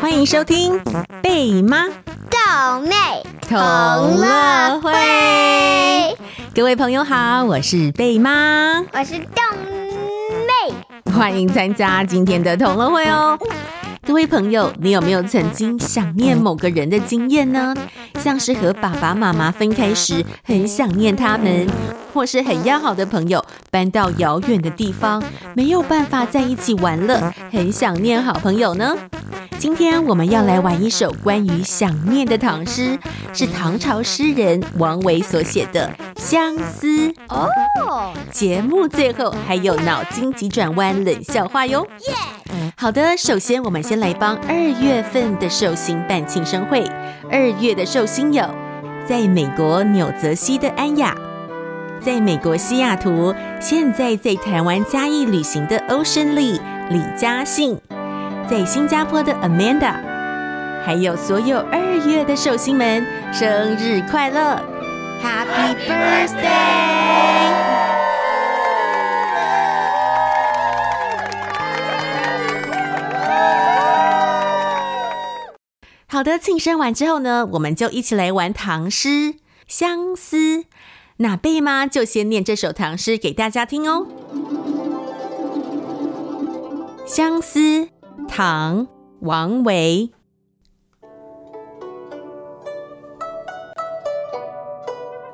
欢迎收听贝妈豆妹同乐会。各位朋友好，我是贝妈，我是豆妹，欢迎参加今天的同乐会哦。各位朋友，你有没有曾经想念某个人的经验呢？像是和爸爸妈妈分开时，很想念他们，或是很要好的朋友搬到遥远的地方，没有办法在一起玩了，很想念好朋友呢？今天我们要来玩一首关于想念的唐诗，是唐朝诗人王维所写的《相思》哦。节目最后还有脑筋急转弯冷笑话哟。耶好的，首先我们先来帮二月份的寿星办庆生会。二月的寿星有在美国纽泽西的安雅，在美国西雅图，现在在台湾嘉义旅行的 Ocean Lee 李嘉信。在新加坡的 Amanda，还有所有二月的寿星们，生日快乐，Happy Birthday！好的，庆生完之后呢，我们就一起来玩唐诗《相思》。那贝妈就先念这首唐诗给大家听哦，《相思》。唐·王维，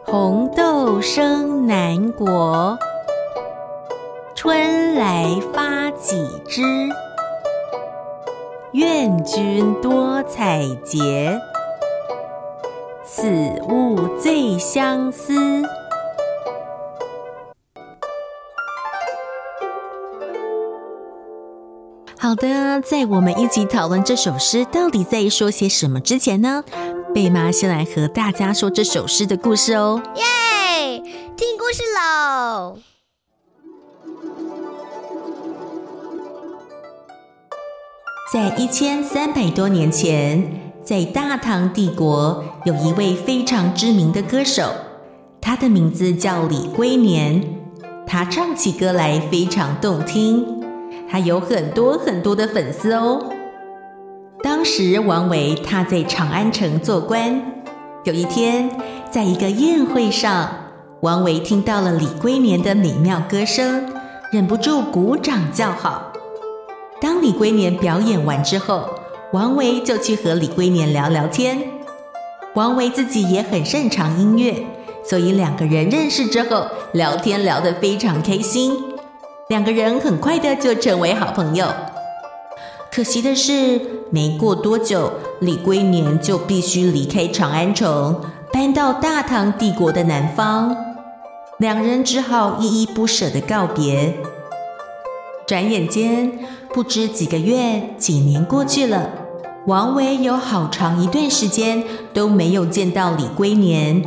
红豆生南国，春来发几枝。愿君多采撷，此物最相思。好的，在我们一起讨论这首诗到底在说些什么之前呢，贝妈先来和大家说这首诗的故事哦。耶，听故事喽！在一千三百多年前，在大唐帝国有一位非常知名的歌手，他的名字叫李龟年，他唱起歌来非常动听。他有很多很多的粉丝哦。当时王维他在长安城做官，有一天在一个宴会上，王维听到了李龟年的美妙歌声，忍不住鼓掌叫好。当李龟年表演完之后，王维就去和李龟年聊聊天。王维自己也很擅长音乐，所以两个人认识之后，聊天聊得非常开心。两个人很快的就成为好朋友。可惜的是，没过多久，李龟年就必须离开长安城，搬到大唐帝国的南方。两人只好依依不舍的告别。转眼间，不知几个月、几年过去了，王维有好长一段时间都没有见到李龟年，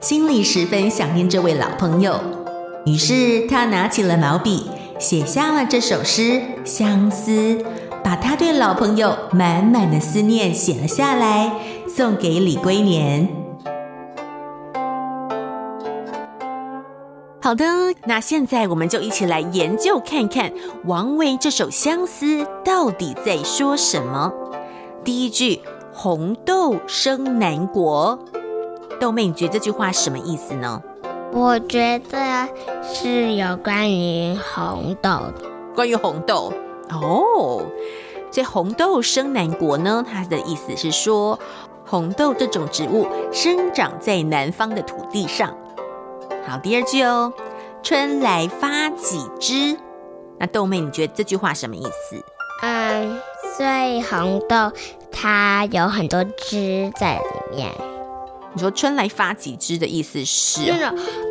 心里十分想念这位老朋友。于是他拿起了毛笔。写下了这首诗《相思》，把他对老朋友满满的思念写了下来，送给李龟年。好的，那现在我们就一起来研究看看王维这首《相思》到底在说什么。第一句“红豆生南国”，豆妹，你觉得这句话什么意思呢？我觉得是有关于红豆的，关于红豆哦。这红豆生南国呢，它的意思是说，红豆这种植物生长在南方的土地上。好，第二句哦，春来发几枝。那豆妹，你觉得这句话什么意思？嗯，所以红豆它有很多枝在里面。你说“春来发几枝”的意思是？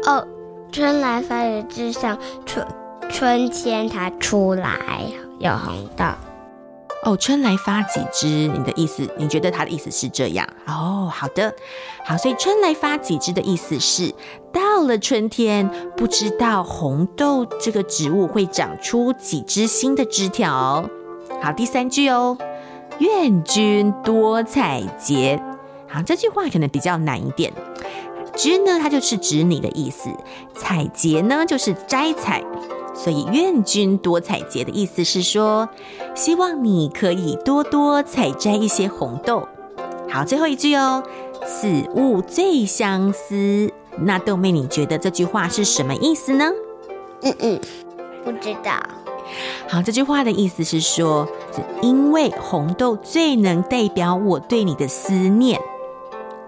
哦，春来发几枝，像春春天它出来有红豆。哦，春来发几枝，你的意思？你觉得它的意思是这样？哦，好的，好，所以“春来发几枝”的意思是，到了春天，不知道红豆这个植物会长出几枝新的枝条。好，第三句哦，“愿君多采撷”。好，这句话可能比较难一点。枝呢，它就是指你的意思；采撷呢，就是摘采。所以愿君多采撷的意思是说，希望你可以多多采摘一些红豆。好，最后一句哦，此物最相思。那豆妹，你觉得这句话是什么意思呢？嗯嗯，不知道。好，这句话的意思是说，是因为红豆最能代表我对你的思念。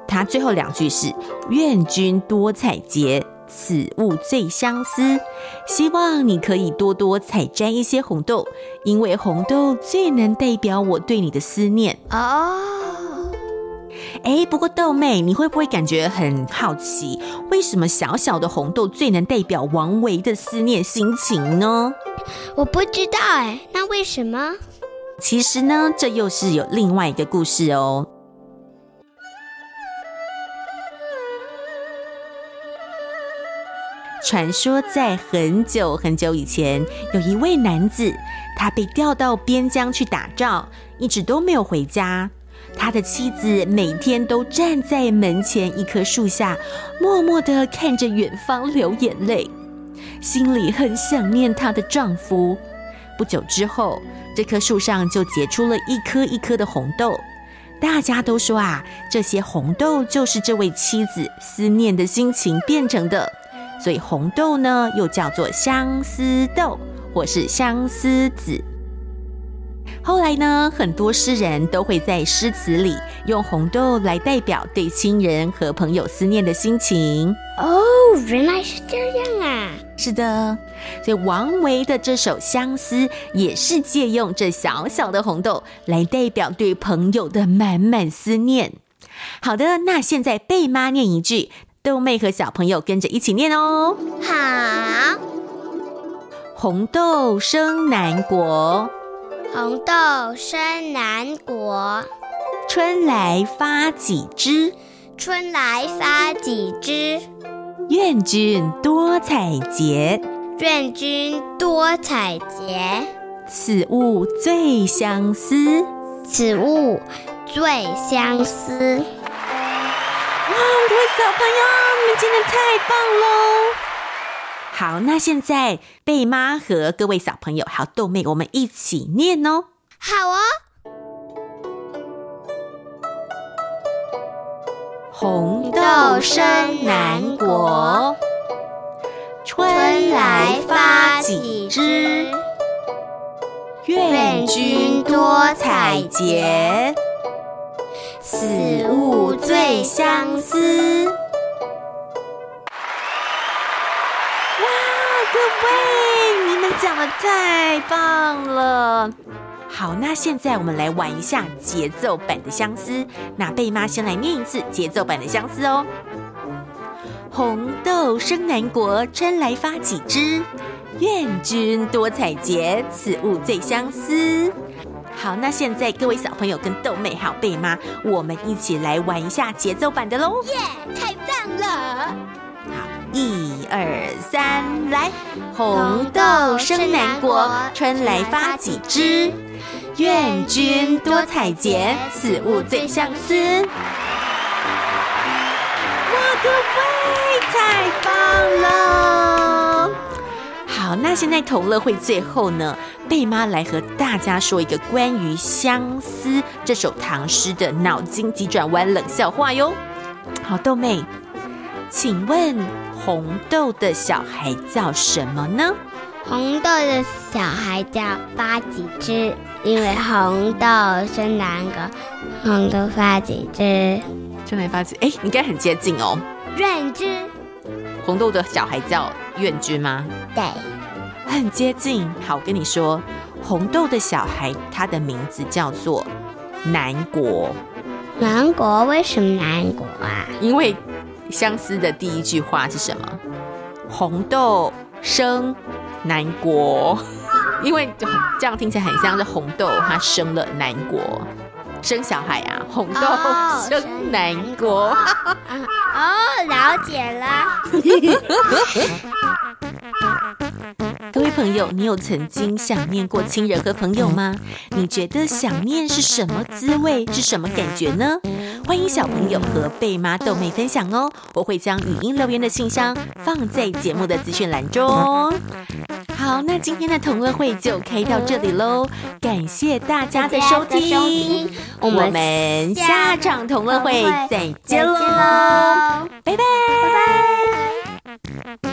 它最后两句是愿君多采擷，此物最相思。希望你可以多多采摘一些红豆，因为红豆最能代表我对你的思念。哦。哎，不过豆妹，你会不会感觉很好奇，为什么小小的红豆最能代表王维的思念心情呢？我不知道哎，那为什么？其实呢，这又是有另外一个故事哦。传说在很久很久以前，有一位男子，他被调到边疆去打仗，一直都没有回家。他的妻子每天都站在门前一棵树下，默默地看着远方流眼泪，心里很想念她的丈夫。不久之后，这棵树上就结出了一颗一颗的红豆。大家都说啊，这些红豆就是这位妻子思念的心情变成的，所以红豆呢又叫做相思豆，或是相思子。后来呢，很多诗人都会在诗词里用红豆来代表对亲人和朋友思念的心情。哦，原来是这样啊！是的，所以王维的这首《相思》也是借用这小小的红豆来代表对朋友的满满思念。好的，那现在贝妈念一句，豆妹和小朋友跟着一起念哦。好，红豆生南国。红豆生南国，春来发几枝？春来发几枝？愿君多采撷，愿君多采撷。此物最相思，此物最相思。哇，各位小朋友，你们真的太棒喽！好，那现在贝妈和各位小朋友还有豆妹，我们一起念哦。好哦。红豆生南国，春来发几枝？愿君多采擷，此物最相思。哇，各位，你们讲得太棒了！好，那现在我们来玩一下节奏版的相思。那贝妈先来念一次节奏版的相思哦。红豆生南国，春来发几枝？愿君多采撷，此物最相思。好，那现在各位小朋友跟豆妹还有贝妈，我们一起来玩一下节奏版的喽！耶，太棒了！好一二三，来！红豆生南国，春来发几枝？愿君多采撷，此物最相思。哇，各位太棒了！好，那现在同乐会最后呢，贝妈来和大家说一个关于《相思》这首唐诗的脑筋急转弯冷笑话哟。好，豆妹，请问？红豆的小孩叫什么呢？红豆的小孩叫发几枝，因为红豆生南国，红豆发几枝，生来发几，哎，应该很接近哦。愿君，红豆的小孩叫愿君吗？对，很接近。好，我跟你说，红豆的小孩他的名字叫做南国。南国？为什么南国啊？因为。相思的第一句话是什么？红豆生南国，因为这样听起来很像是红豆，它生了南国，生小孩啊，红豆生南国。哦，哦，了解了。朋友，你有曾经想念过亲人和朋友吗？你觉得想念是什么滋味？是什么感觉呢？欢迎小朋友和贝妈豆妹分享哦，我会将语音留言的信箱放在节目的资讯栏中。好，那今天的同乐会就开到这里喽，感谢大家的收听，我们下场同乐会再见喽，拜拜，拜拜。